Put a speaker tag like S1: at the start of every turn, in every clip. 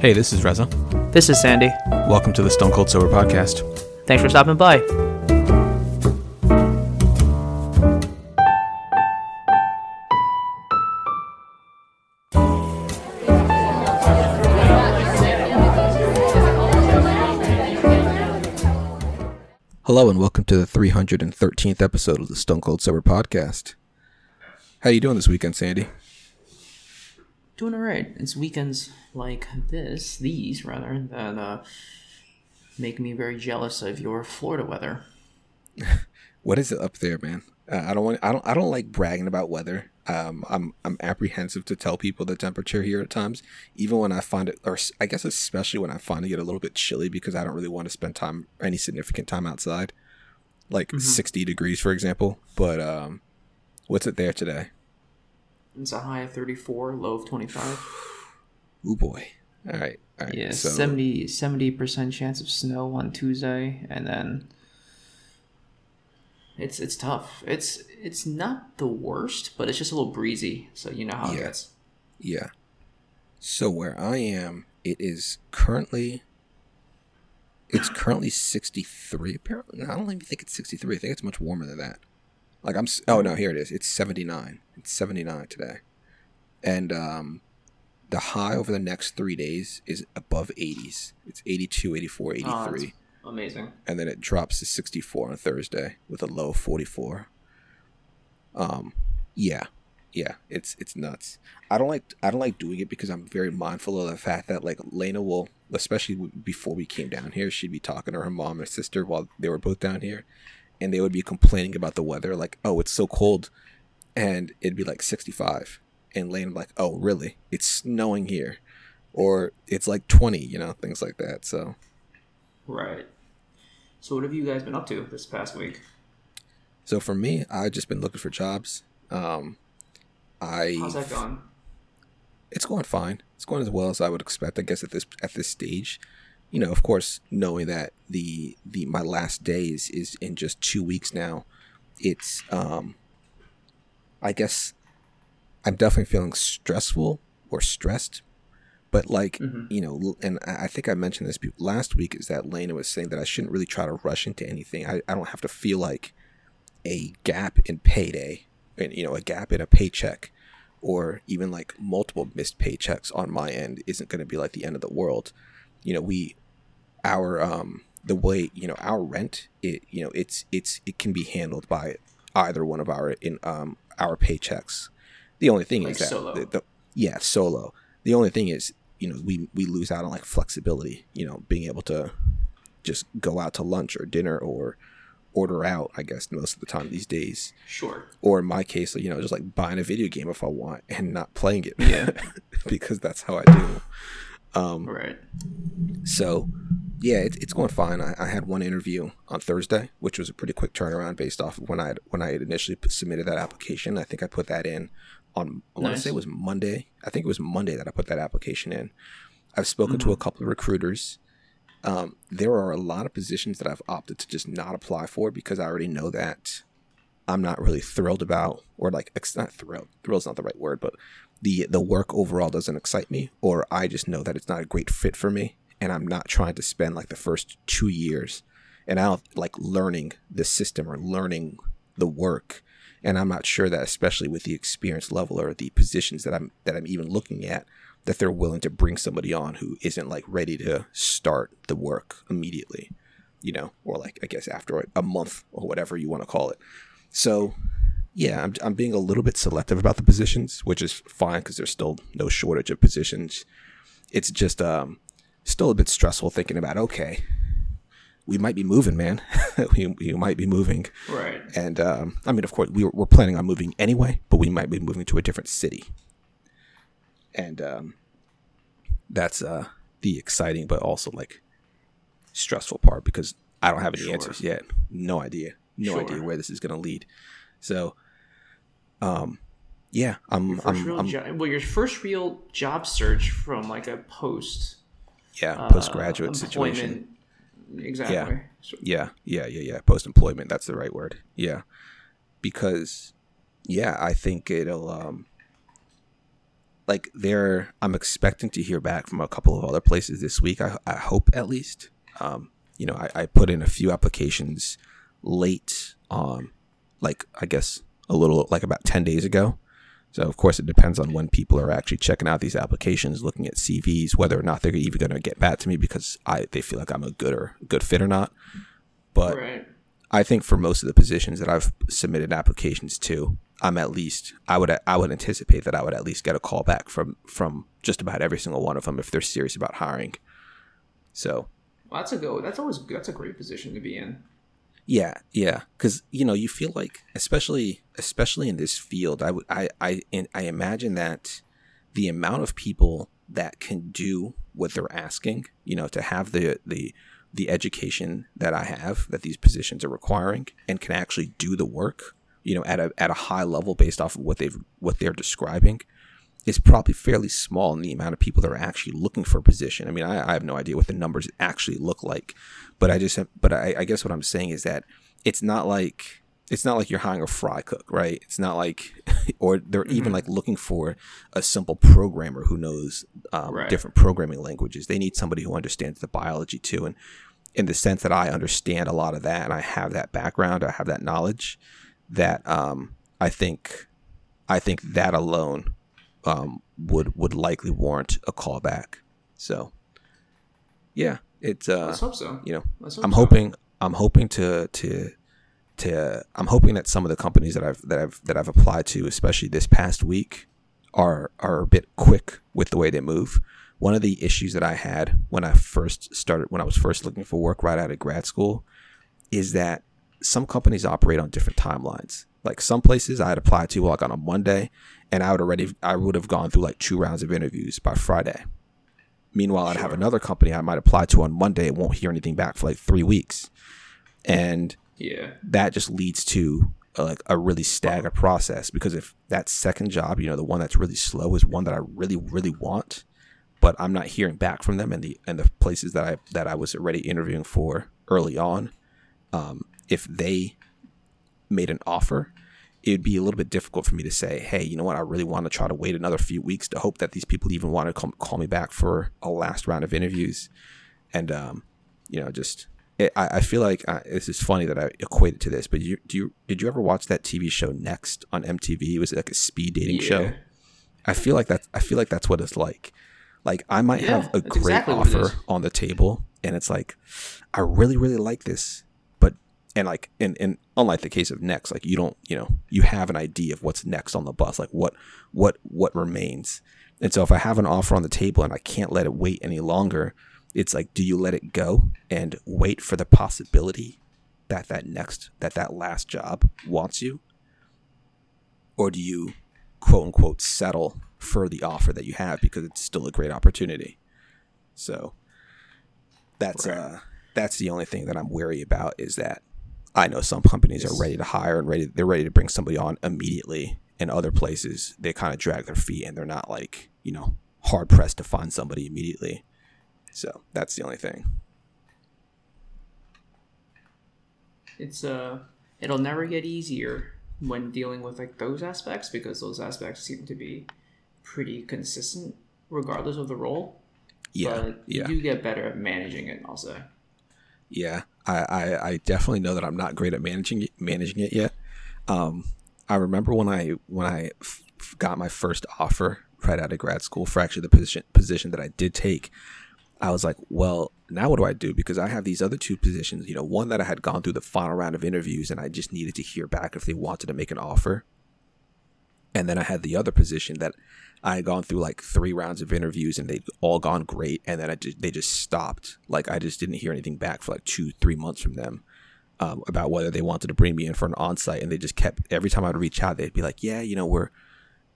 S1: Hey, this is Reza.
S2: This is Sandy.
S1: Welcome to the Stone Cold Sober Podcast.
S2: Thanks for stopping by.
S1: Hello and welcome to the 313th episode of the Stone Cold Sober Podcast. How you doing this weekend, Sandy?
S2: Doing alright. It's weekends like this, these rather, that uh, make me very jealous of your Florida weather.
S1: What is it up there, man? Uh, I don't want. I don't. I don't like bragging about weather. Um, I'm. I'm apprehensive to tell people the temperature here at times, even when I find it, or I guess especially when I find it get a little bit chilly because I don't really want to spend time, any significant time outside, like 60 degrees, for example. But um, what's it there today?
S2: It's a high of 34, low of 25.
S1: Oh boy. All right. All right.
S2: Yeah,
S1: so,
S2: 70 percent chance of snow on Tuesday, and then it's it's tough. It's it's not the worst, but it's just a little breezy, so you know how it gets.
S1: Yeah. So where I am, it is currently it's currently 63 apparently. I don't even think it's 63. I think it's much warmer than that. Like I'm Oh no, here it is. It's 79. It's 79 today. And um the high over the next 3 days is above 80s. It's 82, 84, 83.
S2: Oh, amazing.
S1: and then it drops to 64 on Thursday with a low of 44. Um, yeah, yeah, it's it's nuts. I don't like I don't like doing it because I'm very mindful of the fact that like Lena will, especially before we came down here, she'd be talking to her mom and sister while they were both down here, and they would be complaining about the weather, like, oh, it's so cold, and it'd be like 65, and would like, oh, really? It's snowing here, or it's like 20, you know, things like that. So.
S2: Right. So what have you guys been up to this past week?
S1: So for me, I've just been looking for jobs. Um, I
S2: How's that going?
S1: it's going fine. It's going as well as I would expect, I guess, at this at this stage. You know, of course, knowing that the the my last days is in just two weeks now, it's um, I guess I'm definitely feeling stressful or stressed, but like you know, and I I think I mentioned this last week is that Lena was saying that I shouldn't really try to rush into anything. I, I don't have to feel like a gap in payday and you know a gap in a paycheck or even like multiple missed paychecks on my end isn't going to be like the end of the world you know we our um the way you know our rent it you know it's it's it can be handled by either one of our in um our paychecks the only thing
S2: Like
S1: is that
S2: solo.
S1: the, the, yeah solo the only thing is you know we we lose out on like flexibility you know being able to just go out to lunch or dinner or order out i guess most of the time these days
S2: Sure.
S1: or in my case, you know, just like buying a video game if I want and not playing it.
S2: Yeah.
S1: because that's how I do. Um,
S2: Right.
S1: so, yeah, it, it's going fine. I, I had one interview on Thursday, which was a pretty quick turnaround based off of when I had, when I had initially put, submitted that application. I think I put that in on I want to
S2: Nice.
S1: say it was Monday. I think it was Monday that I put that application in. I've spoken to a couple of recruiters. Um, there are a lot of positions that I've opted to just not apply for because I already know that I'm not really thrilled about, or like not thrilled. Thrill's not the right word, but the the work overall doesn't excite me, or I just know that it's not a great fit for me, and I'm not trying to spend like the first two years, and I don't like learning the system or learning the work, and I'm not sure that, especially with the experience level or the positions that I'm that I'm even looking at, that they're willing to bring somebody on who isn't like ready to start the work immediately, you know, or like I guess after a, a month or whatever you want to call it. So, yeah, I'm, I'm being a little bit selective about the positions, which is fine because there's still no shortage of positions. It's just um, still a bit stressful thinking about okay, we might be moving, man. we, we might be moving,
S2: Right.
S1: and um, I mean, of course, we were, we're planning on moving anyway, but we might be moving to a different city, and um, that's uh, the exciting but also like stressful part because I don't have any
S2: Sure.
S1: answers yet. No idea. No
S2: Sure.
S1: idea where this is going to lead. So, um, yeah, I'm, I'm, I'm
S2: jo- well, your first real job search from like a post
S1: yeah,
S2: uh,
S1: postgraduate situation.
S2: Exactly. So-
S1: Yeah, yeah, yeah, yeah. Post employment. That's the right word. Yeah, because yeah, I think it'll um like there, I'm expecting to hear back from a couple of other places this week. I, I hope at least. Um, you know, I, I put in a few applications late on, like I guess a little like about ten days ago. So of course it depends on when people are actually checking out these applications, looking at CVs, whether or not they're even going to get back to me because I they feel like I'm a good or good fit or not. But
S2: Right.
S1: I think for most of the positions that I've submitted applications to, I'm at least I would I would anticipate that I would at least get a call back from from just about every single one of them if they're serious about hiring. So
S2: Well, that's a go. That's always that's a great position to be in.
S1: Yeah, yeah, because you know you feel like especially especially in this field, I would I I I imagine that the amount of people that can do what they're asking, you know, to have the the the education that I have that these positions are requiring and can actually do the work, you know, at a at a high level based off of what they've what they're describing is probably fairly small in the amount of people that are actually looking for a position. I mean, I, I have no idea what the numbers actually look like, but I just but I, I guess what I'm saying is that it's not like it's not like you're hiring a fry cook, right? It's not like, or they're even like looking for a simple programmer who knows um,
S2: Right.
S1: different programming languages. They need somebody who understands the biology too. And in the sense that I understand a lot of that and I have that background, I have that knowledge, that um, I think, I think that alone um, would would likely warrant a callback. So, yeah, it's uh,
S2: Let's hope so.
S1: you know, I'm
S2: so.
S1: hoping I'm hoping to to to I'm hoping that some of the companies that I've that I've that I've applied to, especially this past week, are are a bit quick with the way they move. One of the issues that I had when I first started when I was first looking for work right out of grad school is that some companies operate on different timelines. Like some places I had applied to like on a Monday and I would already I would have gone through like two rounds of interviews by Friday. Meanwhile, I'd have another company I might apply to on Monday and won't hear anything back for like three weeks. And
S2: Yeah.
S1: that just leads to a, like a really staggered process because if that second job, you know, the one that's really slow is one that I really, really want, but I'm not hearing back from them and the and the places that I that I was already interviewing for early on, um, if they made an offer, it would be a little bit difficult for me to say, hey, you know what, I really want to try to wait another few weeks to hope that these people even want to come, call me back for a last round of interviews, and um, you know, just it, I, I feel like uh, this is funny that I equate it to this, but you do you did you ever watch that TV show Next on MTV? It was like a speed dating show. I feel like that's I feel like that's what it's like. Like I might
S2: Yeah,
S1: have a great
S2: exactly
S1: offer on the table, and it's like I really really like this, but and like in in unlike the case of next, like you don't you know you have an idea of what's next on the bus, like what what what remains. And so if I have an offer on the table and I can't let it wait any longer, it's like do you let it go and wait for the possibility that that next that that last job wants you, or do you quote unquote settle for the offer that you have because it's still a great opportunity. So that's
S2: Right.
S1: uh that's the only thing that I'm wary about is that I know some companies are ready to hire and ready they're ready to bring somebody on immediately and other places they kind of drag their feet and they're not like, you know, hard pressed to find somebody immediately. So that's the only thing.
S2: It's uh, it'll never get easier when dealing with like those aspects because those aspects seem to be pretty consistent regardless of the role.
S1: Yeah.
S2: but
S1: yeah.
S2: you get better at managing it. I'll say.
S1: Yeah, I, I, I definitely know that I'm not great at managing managing it yet. Um, I remember when I when I f- got my first offer right out of grad school for actually the position position that I did take. I was like, well, now what do I do? Because I have these other two positions. You know, one that I had gone through the final round of interviews, and I just needed to hear back if they wanted to make an offer. And then I had the other position that I had gone through like three rounds of interviews and they'd all gone great. And then I just, they just stopped. Like I just didn't hear anything back for like two, three months from them um, about whether they wanted to bring me in for an on site. And they just kept, every time I'd reach out, they'd be like, yeah, you know, we're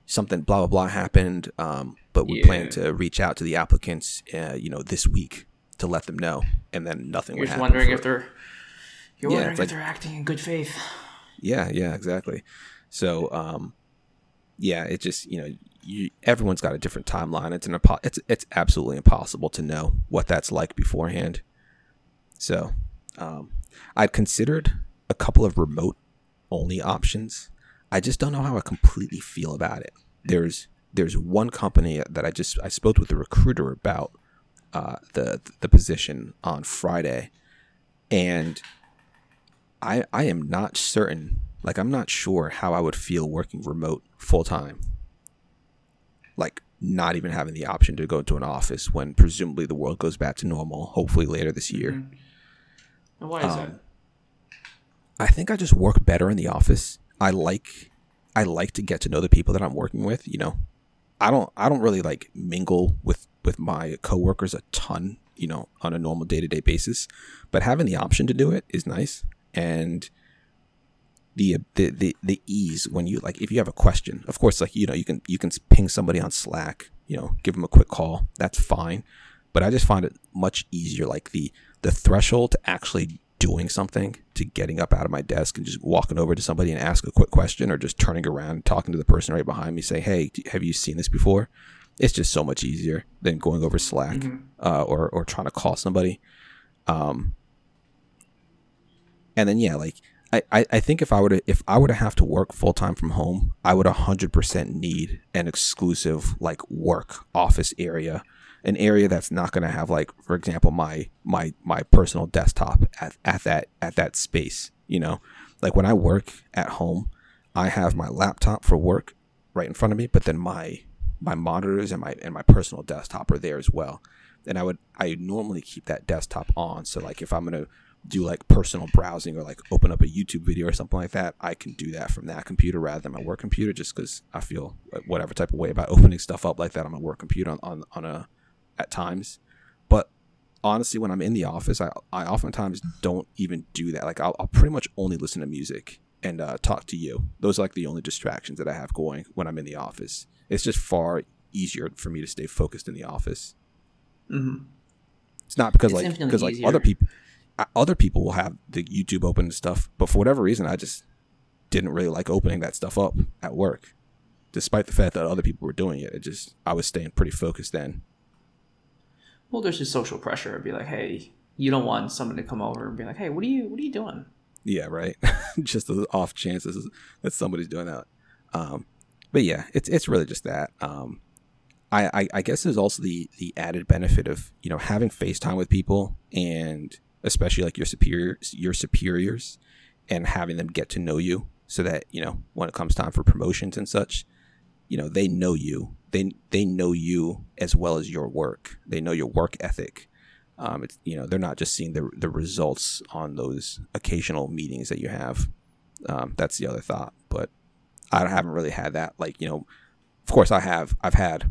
S1: something, blah, blah, blah happened. Um, but we plan to reach out to the applicants, uh, you know, this week to let them know. And then nothing
S2: You're just wondering if they're you're
S1: Yeah,
S2: wondering if
S1: like-
S2: they're acting in good faith.
S1: Yeah, yeah, exactly. So, um, yeah, it just you know, you, everyone's got a different timeline. It's an impo- it's it's absolutely impossible to know what that's like beforehand. So, um, I'd considered a couple of remote only options. I just don't know how I completely feel about it. There's there's one company that I just I spoke with a recruiter about uh, the the position on Friday, and I I am not certain. Like I'm not sure how I would feel working remote full time. Like not even having the option to go to an office when presumably the world goes back to normal, hopefully later this year.
S2: Mm-hmm. And why is um, that?
S1: I think I just work better in the office. I like I like to get to know the people that I'm working with, you know. I don't I don't really like mingle with with my coworkers a ton, you know, on a normal day-to-day basis, but having the option to do it is nice and the, the the the ease when you like if you have a question of course like you know you can you can ping somebody on slack you know give them a quick call that's fine. But i just find it much easier like the the threshold to actually doing something to getting up out of my desk and just walking over to somebody and ask a quick question or just turning around and talking to the person right behind me say hey have you seen this before? It's just so much easier than going over slack mm-hmm. uh, or or trying to call somebody. Um and then yeah like I, I think if I were to if I to have to work full time from home, I would hundred percent need an exclusive like work office area, an area that's not going to have like, for example, my my my personal desktop at, at that at that space. You know, like when I work at home, I have my laptop for work right in front of me, but then my my monitors and my and my personal desktop are there as well. And I would I normally keep that desktop on. So like if I'm gonna do like personal browsing or like open up a YouTube video or something like that, I can do that from that computer rather than my work computer just because I feel whatever type of way about opening stuff up like that on my work computer on, on, on a at times. But honestly, when I'm in the office, I, I oftentimes don't even do that. Like I'll, I'll pretty much only listen to music and uh, talk to you. Those are like the only distractions that I have going when I'm in the office. It's just far easier for me to stay focused in the office.
S2: Mm-hmm.
S1: It's not because it's like because like other people other people will have the YouTube open and stuff, but for whatever reason, I just didn't really like opening that stuff up at work, despite the fact that other people were doing it. It just I was staying pretty focused then.
S2: Well, there's just social pressure. It'd be like, hey, you don't want someone to come over and be like, hey, what are you what are you doing?
S1: Yeah, right. just the off chances that somebody's doing that. Um, but yeah, it's it's really just that. Um, I, I, I guess there's also the the added benefit of you know having FaceTime with people and especially like your superiors, your superiors, and having them get to know you, so that you know when it comes time for promotions and such, you know they know you. They they know you as well as your work. They know your work ethic. Um, it's you know they're not just seeing the the results on those occasional meetings that you have. Um, that's the other thought, but I haven't really had that. Like you know, of course I have. I've had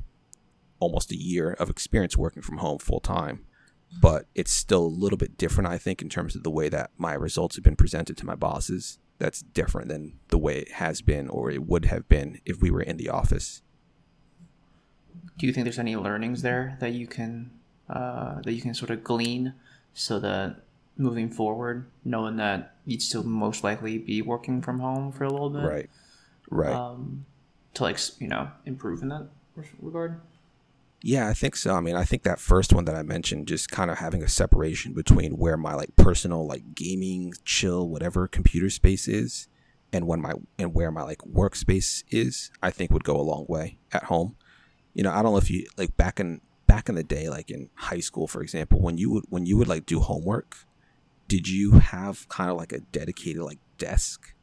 S1: almost a year of experience working from home full time but it's still a little bit different, I think, in terms of the way that my results have been presented to my bosses. That's different than the way it has been or it would have been if we were in the office.
S2: Do you think there's any learnings there that you can uh, that you can sort of glean so that moving forward, knowing that you'd still most likely be working from home for a little bit,
S1: right, right,
S2: um, to like you know improve in that regard?
S1: Yeah, I think so. I mean, I think that first one that I mentioned, just kind of having a separation between where my like personal like gaming, chill, whatever computer space is, and when my and where my like workspace is, I think would go a long way at home. You know, I don't know if you like back in back in the day, like in high school, for example, when you would when you would like do homework, did you have kind of like a dedicated like desk?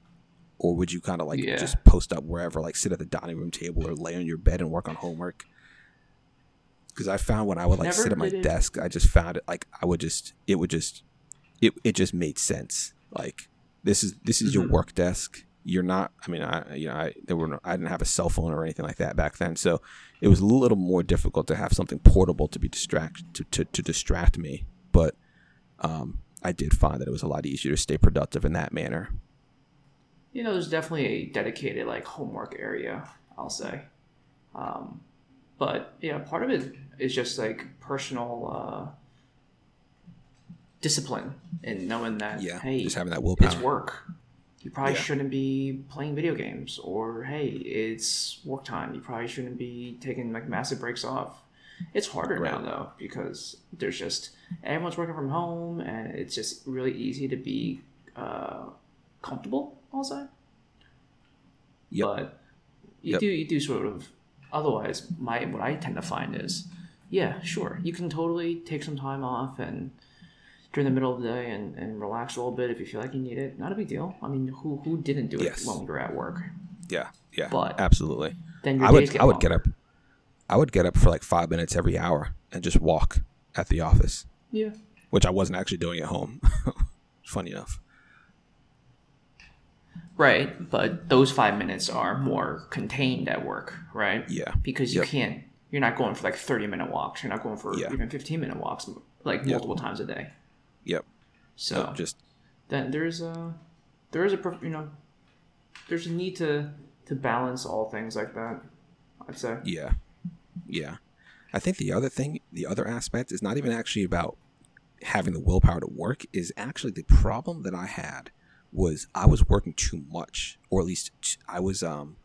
S1: Or would you kind of like yeah. just post up wherever, like sit at the dining room table or lay on your bed and work on homework? Because I found when I would like Never sit at my it. desk, I just found it like I would just it would just it it just made sense. Like this is this is mm-hmm. your work desk. You're not. I mean, I you know I there were no, I didn't have a cell phone or anything like that back then, so it was a little more difficult to have something portable to be distract to, to, to distract me. But um, I did find that it was a lot easier to stay productive in that manner.
S2: You know, there's definitely a dedicated like homework area. I'll say. Um, but yeah, part of it is just like personal uh, discipline and knowing that
S1: yeah,
S2: hey,
S1: just having that willpower.
S2: It's work. You probably yeah. shouldn't be playing video games, or hey, it's work time. You probably shouldn't be taking like massive breaks off. It's harder right. now though because there's just everyone's working from home, and it's just really easy to be uh, comfortable. I'll.
S1: Yep.
S2: But you
S1: yep.
S2: do you do sort of otherwise, my what I tend to find is, yeah, sure, you can totally take some time off and during the middle of the day and, and relax a little bit if you feel like you need it. Not a big deal. I mean, who who didn't do
S1: Yes.
S2: it when we were at work?
S1: Yeah, yeah,
S2: But-
S1: absolutely.
S2: Then
S1: I would I would get up. I would get up for like five minutes every hour and just walk at the office,
S2: Yeah.
S1: which I wasn't actually doing at home. Funny enough.
S2: Right, but those five minutes are more contained at work, right?
S1: Yeah.
S2: Because you
S1: Yep.
S2: can't. You're not going for like thirty minute walks. You're not going for
S1: Yeah.
S2: even fifteen minute walks, like
S1: Yep.
S2: multiple times a day.
S1: Yep.
S2: So
S1: No, just
S2: then there's a there is a you know there's a need to to balance all things like that. I'd say.
S1: Yeah. Yeah. I think the other thing, the other aspect is not even actually about having the willpower to work, is actually the problem that I had was I was working too much, or at least I was, um,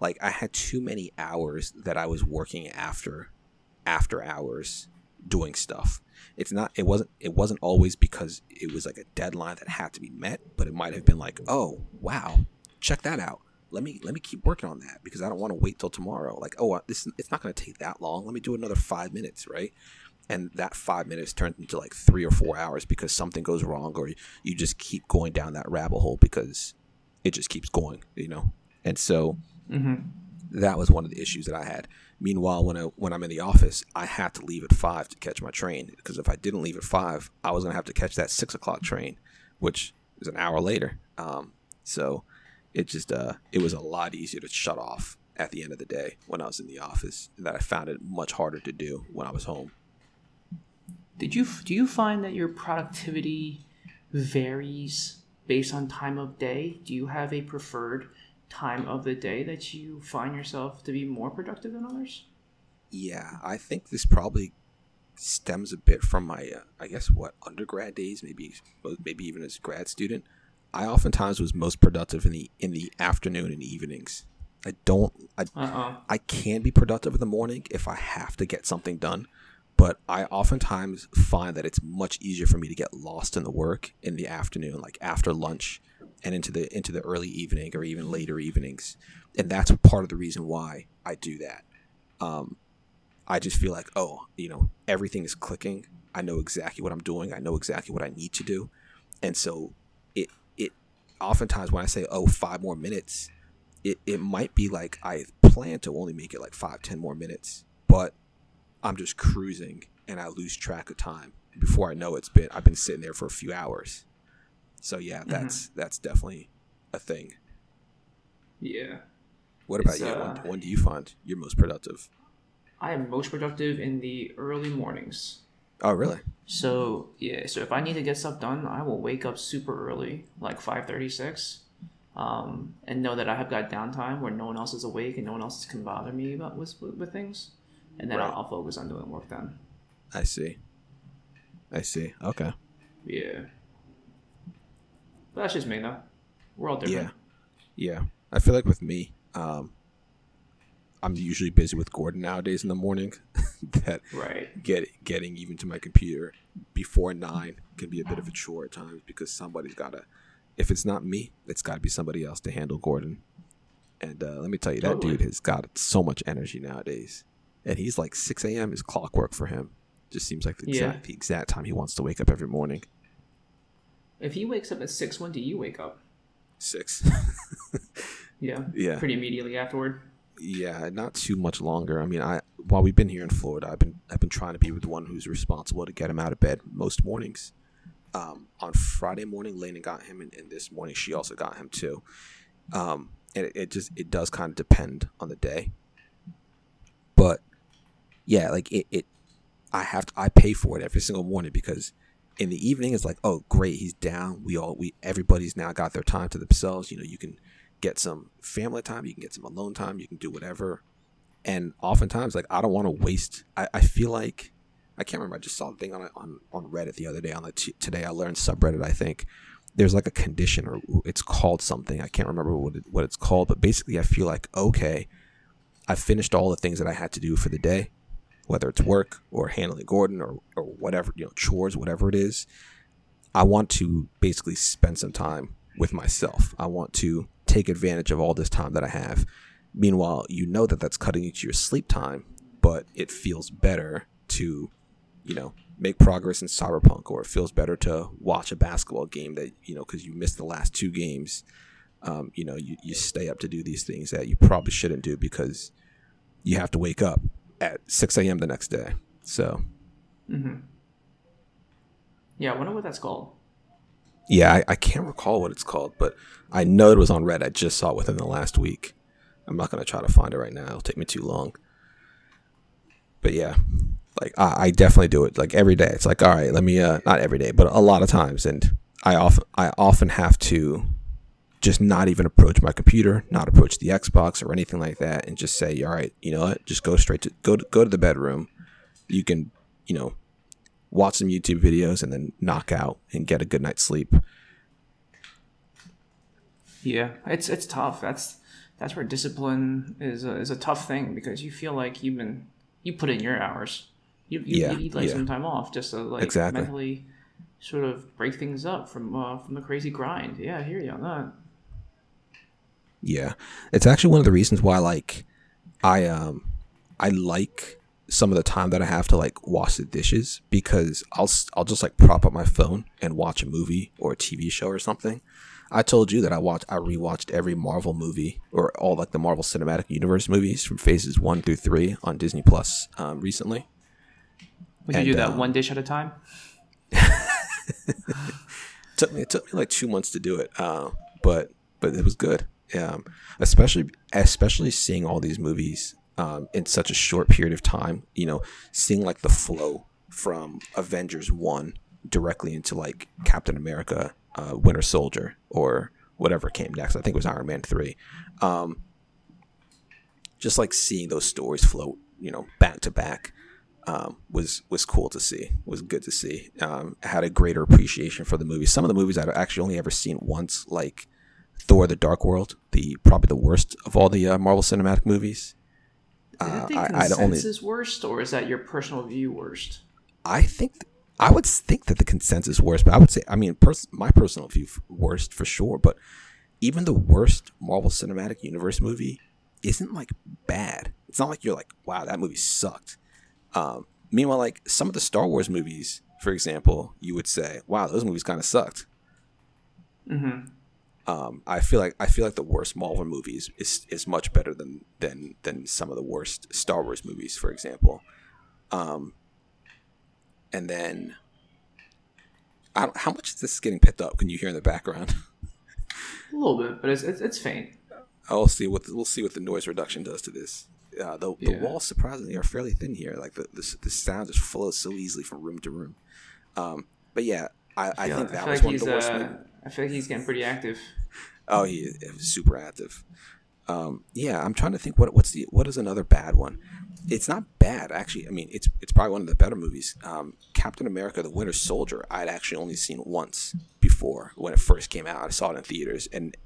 S1: like I had too many hours that I was working after, after hours doing stuff. It's not, it wasn't, it wasn't always because it was like a deadline that had to be met, but it might have been like, oh, wow, check that out let me let me keep working on that because I don't want to wait till tomorrow. Like, oh, uh, this it's not going to take that long. Let me do another five minutes, right? And that five minutes turns into like three or four hours because something goes wrong, or you just keep going down that rabbit hole because it just keeps going, you know. And so
S2: Mm-hmm.
S1: that was one of the issues that I had. Meanwhile, when I when I'm in the office, I had to leave at five to catch my train because if I didn't leave at five, I was gonna have to catch that six o'clock train, which is an hour later. Um, so it just uh, it was a lot easier to shut off at the end of the day when I was in the office. That I found it much harder to do when I was home.
S2: Did you do you find that your productivity varies based on time of day? Do you have a preferred time of the day that you find yourself to be more productive than others?
S1: Yeah, I think this probably stems a bit from my, uh, I guess, what undergrad days, maybe, maybe even as a grad student. I oftentimes was most productive in the in the afternoon and evenings. I don't, I. I can be productive in the morning if I have to get something done, but I oftentimes find that it's much easier for me to get lost in the work in the afternoon, like after lunch and into the into the early evening or even later evenings, and that's part of the reason why I do that. Um, I just feel like, oh, you know, everything is clicking. I know exactly what I'm doing. I know exactly what I need to do, and so it it oftentimes when I say, oh, five more minutes, it, it might be like I plan to only make it like five, ten more minutes, but I'm just cruising and I lose track of time. Before I know it's been I've been sitting there for a few hours. So yeah, that's that's definitely a thing.
S2: Yeah.
S1: What about
S2: It's,
S1: you?
S2: uh,
S1: when, when do you find you're most productive?
S2: I am most productive in the early mornings.
S1: Oh, really?
S2: So yeah, so if I need to get stuff done, I will wake up super early, like five thirty six, um, and know that I have got downtime where no one else is awake and no one else can bother me about with, with things, and then
S1: Right.
S2: I'll, I'll focus on doing work then.
S1: I see. I see. Okay.
S2: Yeah, but that's just me though. We're all different.
S1: Yeah. Yeah. I feel like with me, um, I'm usually busy with Gordon nowadays in the morning. that
S2: Right.
S1: get getting even to my computer before nine can be a bit of a chore at times because somebody's gotta. If it's not me, it's got to be somebody else to handle Gordon. And uh, let me tell you, that
S2: Totally.
S1: dude has got so much energy nowadays, and he's like 6 a.m. is clockwork for him. Just seems like the
S2: Yeah.
S1: exact the exact time he wants to wake up every morning.
S2: If he wakes up at six, when do you wake up?
S1: Six.
S2: Yeah.
S1: yeah.
S2: Pretty immediately afterward.
S1: Yeah, not too much longer. I mean, I while we've been here in Florida, I've been I've been trying to be the one who's responsible to get him out of bed most mornings. Um, on Friday morning, Lena got him, and, and this morning she also got him too. Um, and it, it just it does kind of depend on the day. Yeah, like it, it I have to, I pay for it every single morning because in the evening it's like, oh great, he's down. We all we everybody's now got their time to themselves. You know, you can get some family time, you can get some alone time, you can do whatever. And oftentimes, like I don't want to waste. I, I feel like I can't remember. I just saw a thing on on on Reddit the other day. On the t- today, I learned subreddit. I think there's like a condition, or it's called something. I can't remember what it, what it's called, but basically, I feel like okay, I finished all the things that I had to do for the day, whether it's work or handling Gordon or or whatever you know chores, whatever it is. I want to basically spend some time with myself. I want to take advantage of all this time that I have Meanwhile, you know that that's cutting into your sleep time, but it feels better to, you know, make progress in Cyberpunk, or it feels better to watch a basketball game that you know because you missed the last two games. Um, you know, you, you stay up to do these things that you probably shouldn't do because you have to wake up at 6 a.m. the next day. So,
S2: mm-hmm. yeah, I wonder what that's called.
S1: Yeah, I, I can't recall what it's called, but I know it was on Reddit. I just saw it within the last week. I'm not going to try to find it right now. It'll take me too long. But yeah, like I, I, definitely do it like every day. It's like, all right, let me, uh, not every day, but a lot of times. And I often, I often have to just not even approach my computer, not approach the Xbox or anything like that, and just say, all right, you know what, just go straight to go to, go to the bedroom. You can, you know, watch some YouTube videos and then knock out and get a good night's sleep.
S2: Yeah, it's it's tough. That's that's where discipline is a, is a tough thing because you feel like you've been you put in your hours. You you, yeah, you need like yeah. some time off just to like exactly. mentally sort of break things up from uh, from the crazy grind. Yeah, I hear you on that.
S1: Yeah, it's actually one of the reasons why like I um I like some of the time that I have to like wash the dishes because I'll I'll just like prop up my phone and watch a movie or a TV show or something. I told you that I watched I rewatched every Marvel movie or all like the Marvel Cinematic Universe movies from phases one through three on Disney Plus um, recently.
S2: Would and, you do that uh, one dish at a time?
S1: took me it took me like two months to do it, uh, but but it was good um, especially especially seeing all these movies um, in such a short period of time. You know, seeing like the flow from Avengers one directly into like Captain America, uh, Winter Soldier, or whatever came next. I think it was Iron Man three. Um, just like seeing those stories float, you know, back to back. Um, was was cool to see. Was good to see. Um, had a greater appreciation for the movies. Some of the movies I'd actually only ever seen once, like Thor: The Dark World, the probably the worst of all the uh, Marvel Cinematic movies.
S2: Uh, Is that the consensus only, worst, or is that your personal view worst?
S1: I think I would think that the consensus worst, but I would say I mean pers- my personal view worst for sure. But even the worst Marvel Cinematic Universe movie isn't like bad. It's not like you're like wow that movie sucked. Um, meanwhile, like some of the Star Wars movies, for example, you would say wow those movies kind of sucked. Mm-hmm. Um, I feel like I feel like the worst Marvel movies is is much better than than than some of the worst Star Wars movies, for example. Um, and then, how much is this getting picked up? Can you hear in the background?
S2: A little bit, but it's it's, it's faint.
S1: I'll see what the, we'll see what the noise reduction does to this. Uh, the the yeah. walls surprisingly are fairly thin here. Like the the, the sound just flows so easily from room to room. Um, but yeah, I, I, think that was like one of the worst. Uh,
S2: I feel like he's getting pretty active.
S1: Oh, he is super active. Um, yeah, I'm trying to think what what's the what is another bad one. It's not bad actually. I mean, it's it's probably one of the better movies. Um, Captain America: The Winter Soldier. I'd actually only seen once before when it first came out. I saw it in theaters, and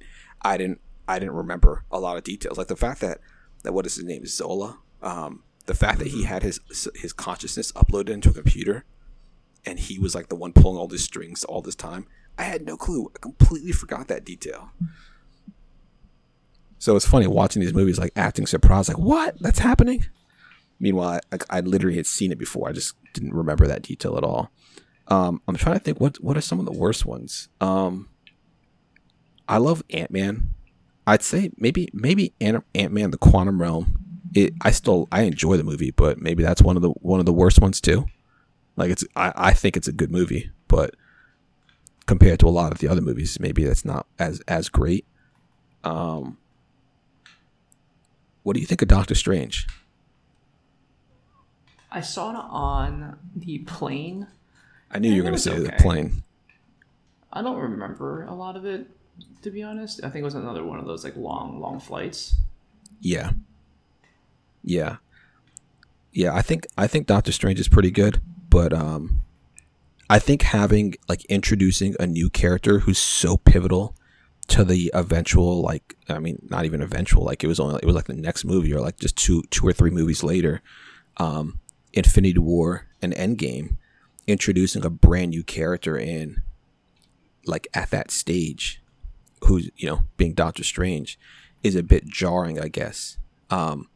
S1: I didn't I didn't remember a lot of details, like the fact that that what is his name Zola. Um, the fact that he had his his consciousness uploaded into a computer, and he was like the one pulling all these strings all this time. I had no clue. I completely forgot that detail. So it's funny watching these movies, like acting surprised, like what? That's happening. Meanwhile, I, I literally had seen it before. I just didn't remember that detail at all. Um, I'm trying to think what what are some of the worst ones. Um, I love Ant Man. I'd say maybe maybe Ant Man the Quantum Realm. It I still I enjoy the movie, but maybe that's one of the one of the worst ones too. Like it's I, I think it's a good movie, but compared to a lot of the other movies. Maybe that's not as as great. Um, what do you think of Doctor Strange?
S2: I saw it on the plane.
S1: I knew you were going to say okay. the plane.
S2: I don't remember a lot of it, to be honest. I think it was another one of those like long, long flights.
S1: Yeah. Yeah. Yeah, I think I think Doctor Strange is pretty good, but um I think having like introducing a new character who's so pivotal to the eventual like I mean not even eventual like it was only it was like the next movie or like just two two or three movies later um Infinity War and Endgame introducing a brand new character in like at that stage who's you know being Doctor Strange is a bit jarring, I guess. Um,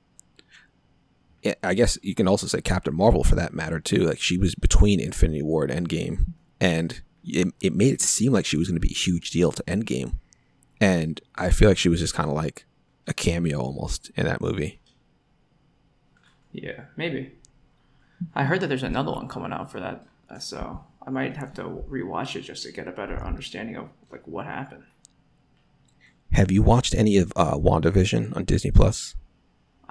S1: I guess you can also say Captain Marvel for that matter too. Like she was between Infinity War and Endgame, and it, it made it seem like she was going to be a huge deal to Endgame, and I feel like she was just kind of like a cameo almost in that movie.
S2: Yeah, maybe. I heard that there's another one coming out for that, uh, so I might have to rewatch it just to get a better understanding of like what happened.
S1: Have you watched any of uh, WandaVision on Disney Plus?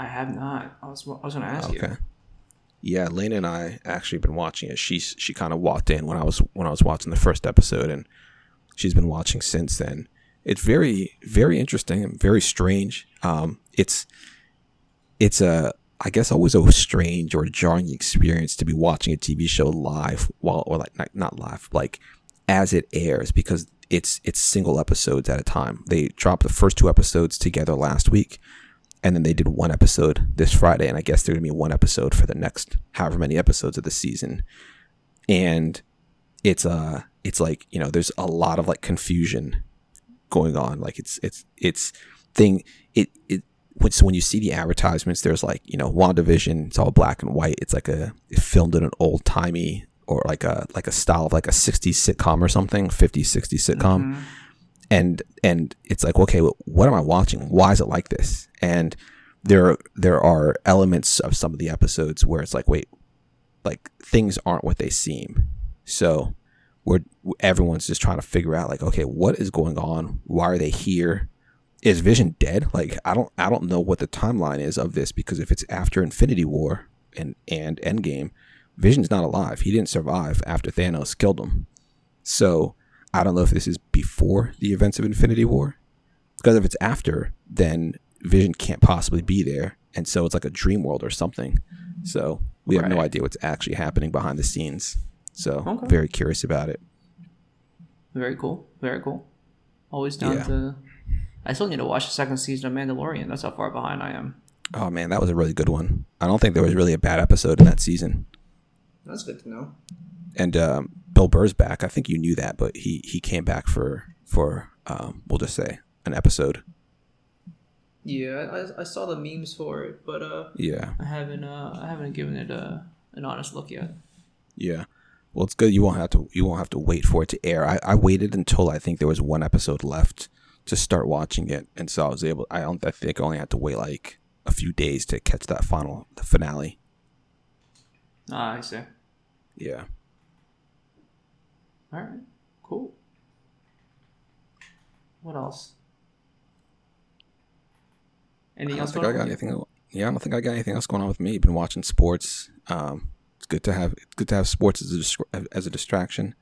S2: I have not. I was, I was going to ask okay. you.
S1: Yeah, Lena and I actually been watching it. She's she kind of walked in when I was when I was watching the first episode, and she's been watching since then. It's very very interesting and very strange. Um, it's it's a I guess always a strange or jarring experience to be watching a TV show live while or like not, not live like as it airs because it's it's single episodes at a time. They dropped the first two episodes together last week and then they did one episode this Friday, and I guess there's gonna be one episode for the next however many episodes of the season. And it's uh it's like, you know, there's a lot of like confusion going on. Like it's it's it's thing it it when, so when you see the advertisements, there's like, you know, WandaVision, it's all black and white. It's like a it's filmed in an old timey or like a like a style of like a 60s sitcom or something, 50s, 60s sitcom. Mm-hmm and and it's like okay what am i watching? Why is it like this? And there there are elements of some of the episodes where it's like wait like things aren't what they seem. So we're everyone's just trying to figure out like okay what is going on? Why are they here? Is vision dead? Like i don't i don't know what the timeline is of this because if it's after infinity war and and endgame vision's not alive. He didn't survive after thanos killed him. So I don't know if this is before the events of Infinity War. Because if it's after, then Vision can't possibly be there. And so it's like a dream world or something. So we have right. no idea what's actually happening behind the scenes. So okay. very curious about it.
S2: Very cool. Very cool. Always down yeah. to. I still need to watch the second season of Mandalorian. That's how far behind I am.
S1: Oh man, that was a really good one. I don't think there was really a bad episode in that season.
S2: That's good to know.
S1: And um, Bill Burr's back. I think you knew that, but he he came back for for um, we'll just say an episode.
S2: Yeah, I, I saw the memes for it, but uh,
S1: yeah,
S2: I haven't uh, I haven't given it a an honest look yet.
S1: Yeah, well, it's good. You won't have to you won't have to wait for it to air. I, I waited until I think there was one episode left to start watching it, and so I was able. I don't. I think I only had to wait like a few days to catch that final the finale.
S2: Ah, I see.
S1: Yeah.
S2: All right, cool. What else?
S1: Anything else? I got anything. Yeah, I don't think I got anything else going on with me. Been watching sports. Um, it's good to have it's good to have sports as a as a distraction.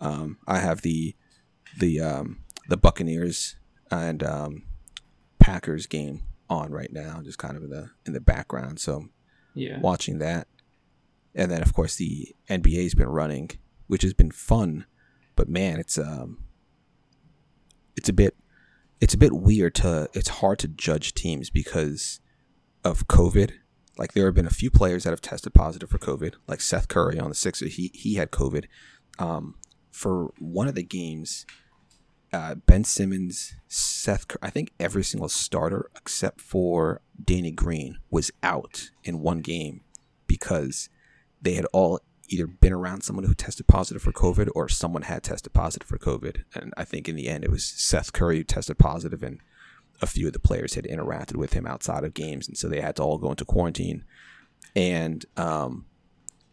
S1: Um, I have the the um, the Buccaneers and um, Packers game on right now, just kind of in the in the background. So
S2: yeah,
S1: watching that, and then of course the NBA's been running which has been fun. But man, it's um, it's a bit, it's a bit weird to. It's hard to judge teams because of COVID. Like there have been a few players that have tested positive for COVID, like Seth Curry on the Sixers. He he had COVID. Um, for one of the games, uh, Ben Simmons, Seth, I think every single starter except for Danny Green was out in one game because they had all either been around someone who tested positive for COVID or someone had tested positive for COVID. And I think in the end, it was Seth Curry who tested positive, and a few of the players had interacted with him outside of games, and so they had to all go into quarantine. And um,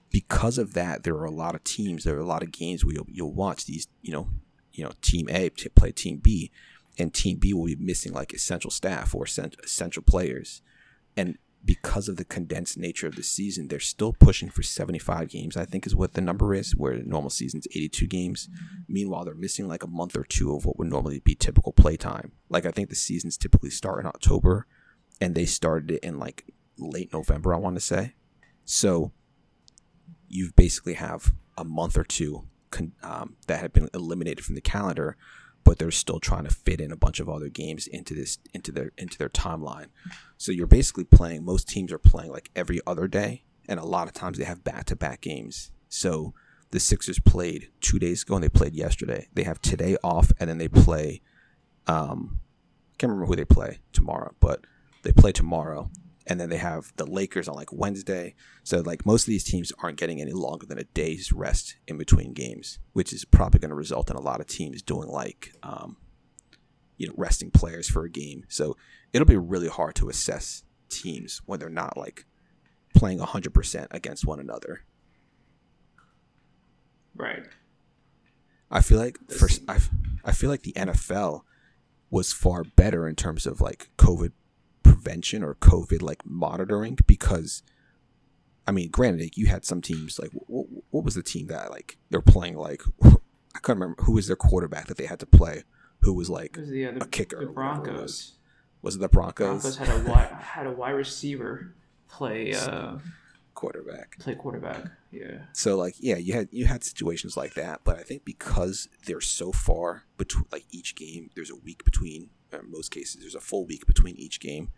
S1: because of that, there are a lot of teams, there are a lot of games where you'll, you'll watch these, you know, you know, Team A play Team B, and Team B will be missing like essential staff or essential players. And because of the condensed nature of the season, they're still pushing for 75 games, I think is what the number is, where normal season's 82 games. Meanwhile, they're missing like a month or two of what would normally be typical playtime. Like, I think the seasons typically start in October, and they started it in like late November, I want to say. So, you basically have a month or two con- um, that have been eliminated from the calendar but they're still trying to fit in a bunch of other games into this into their into their timeline. So you're basically playing most teams are playing like every other day and a lot of times they have back-to-back games. So the Sixers played 2 days ago and they played yesterday. They have today off and then they play um can't remember who they play tomorrow, but they play tomorrow, and then they have the Lakers on like Wednesday. So like most of these teams aren't getting any longer than a day's rest in between games, which is probably going to result in a lot of teams doing like, um, you know, resting players for a game. So it'll be really hard to assess teams when they're not like playing 100% against one another.
S2: Right.
S1: I feel like first I, I feel like the NFL was far better in terms of like COVID prevention or COVID like monitoring because I mean, granted, you had some teams like what, what was the team that like they're playing like I can't remember who was their quarterback that they had to play who was like
S2: was the, uh, the,
S1: a kicker.
S2: The Broncos.
S1: Was. was. it the Broncos?
S2: Broncos had a wide, had a wide receiver play uh,
S1: quarterback.
S2: Play quarterback. Yeah.
S1: So like yeah, you had you had situations like that, but I think because they're so far between like each game, there's a week between. In most cases, there's a full week between each game.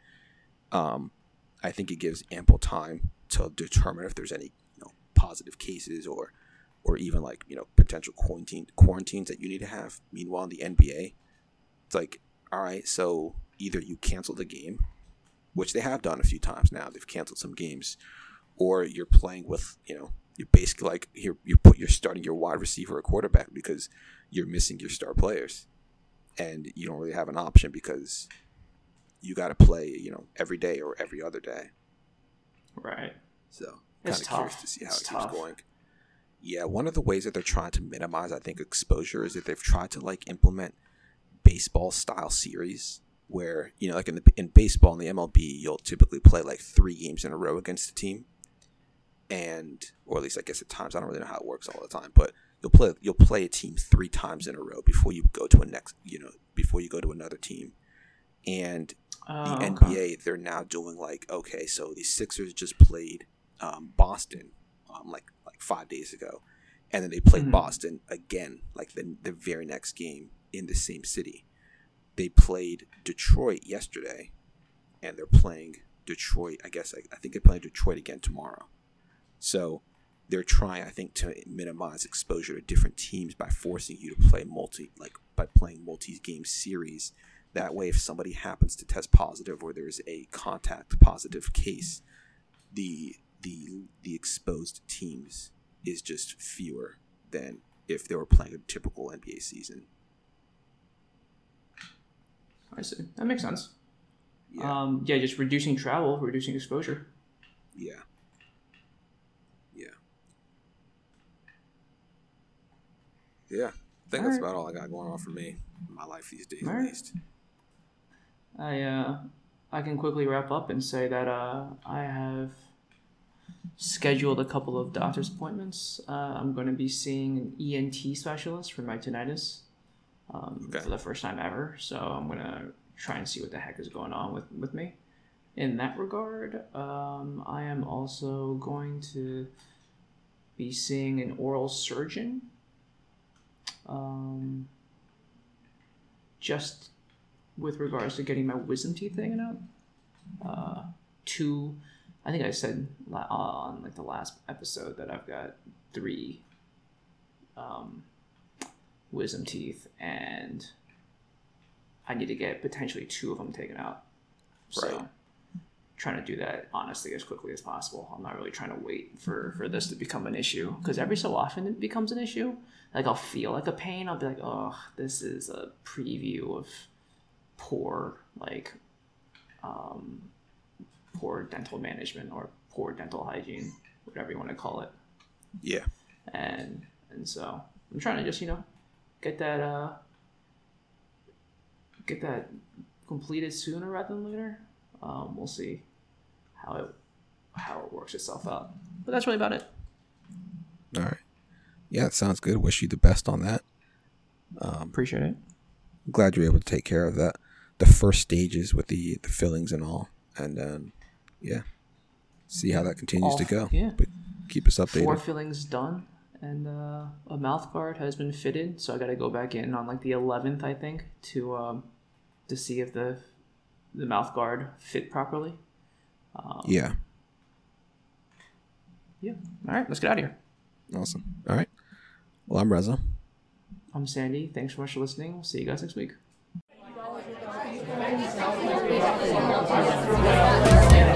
S1: Um, I think it gives ample time to determine if there's any you know positive cases or or even like you know potential quarantine quarantines that you need to have. Meanwhile, in the NBA, it's like all right, so either you cancel the game, which they have done a few times now. They've canceled some games, or you're playing with you know you're basically like here you put you're starting your wide receiver or quarterback because you're missing your star players, and you don't really have an option because you got to play you know every day or every other day.
S2: Right.
S1: So kind of curious to see how it's it keeps tough. going. Yeah, one of the ways that they're trying to minimize, I think, exposure is that they've tried to like implement baseball style series where you know, like in the in baseball in the MLB, you'll typically play like three games in a row against a team, and or at least I guess at times I don't really know how it works all the time, but you'll play you'll play a team three times in a row before you go to a next you know before you go to another team, and oh, the okay. NBA they're now doing like okay, so the Sixers just played um, Boston um, like like five days ago, and then they played mm-hmm. Boston again like the the very next game in the same city. They played Detroit yesterday, and they're playing Detroit. I guess I, I think they're playing Detroit again tomorrow. So they're trying, I think, to minimize exposure to different teams by forcing you to play multi, like by playing multi-game series. That way, if somebody happens to test positive or there's a contact positive case, the the the exposed teams is just fewer than if they were playing a typical NBA season.
S2: I see. That makes sense. Yeah. Um, yeah, just reducing travel, reducing exposure.
S1: Yeah. Yeah. Yeah. I think all that's right. about all I got going on for me in my life these days, all at right.
S2: I uh, I can quickly wrap up and say that uh, I have scheduled a couple of doctor's appointments. Uh, I'm going to be seeing an ENT specialist for my tinnitus um, okay. for the first time ever. So I'm going to try and see what the heck is going on with, with me. In that regard, um, I am also going to be seeing an oral surgeon. Um, just with regards to getting my wisdom teeth taken out. Uh, two I think I said on like the last episode that I've got three um, wisdom teeth, and I need to get potentially two of them taken out. Right. So, trying to do that honestly as quickly as possible. I'm not really trying to wait for for this to become an issue because every so often it becomes an issue. Like I'll feel like a pain. I'll be like, oh, this is a preview of poor like um, poor dental management or poor dental hygiene, whatever you want to call it.
S1: Yeah.
S2: And and so I'm trying to just you know get that uh get that completed sooner rather than later. Um, we'll see how it how it works itself out. But that's really about it.
S1: All right. Yeah, it sounds good. Wish you the best on that.
S2: Um, Appreciate it.
S1: glad you're able to take care of that. The first stages with the the fillings and all, and then yeah, see how that continues All, to go.
S2: Yeah,
S1: but keep us updated.
S2: Four fillings done, and uh, a mouth guard has been fitted. So I got to go back in on like the 11th, I think, to um, to see if the the mouth guard fit properly.
S1: Um, yeah.
S2: Yeah. All right, let's get out of here.
S1: Awesome. All right. Well, I'm Reza.
S2: I'm Sandy. Thanks so much for listening. We'll see you guys next week. Thank you.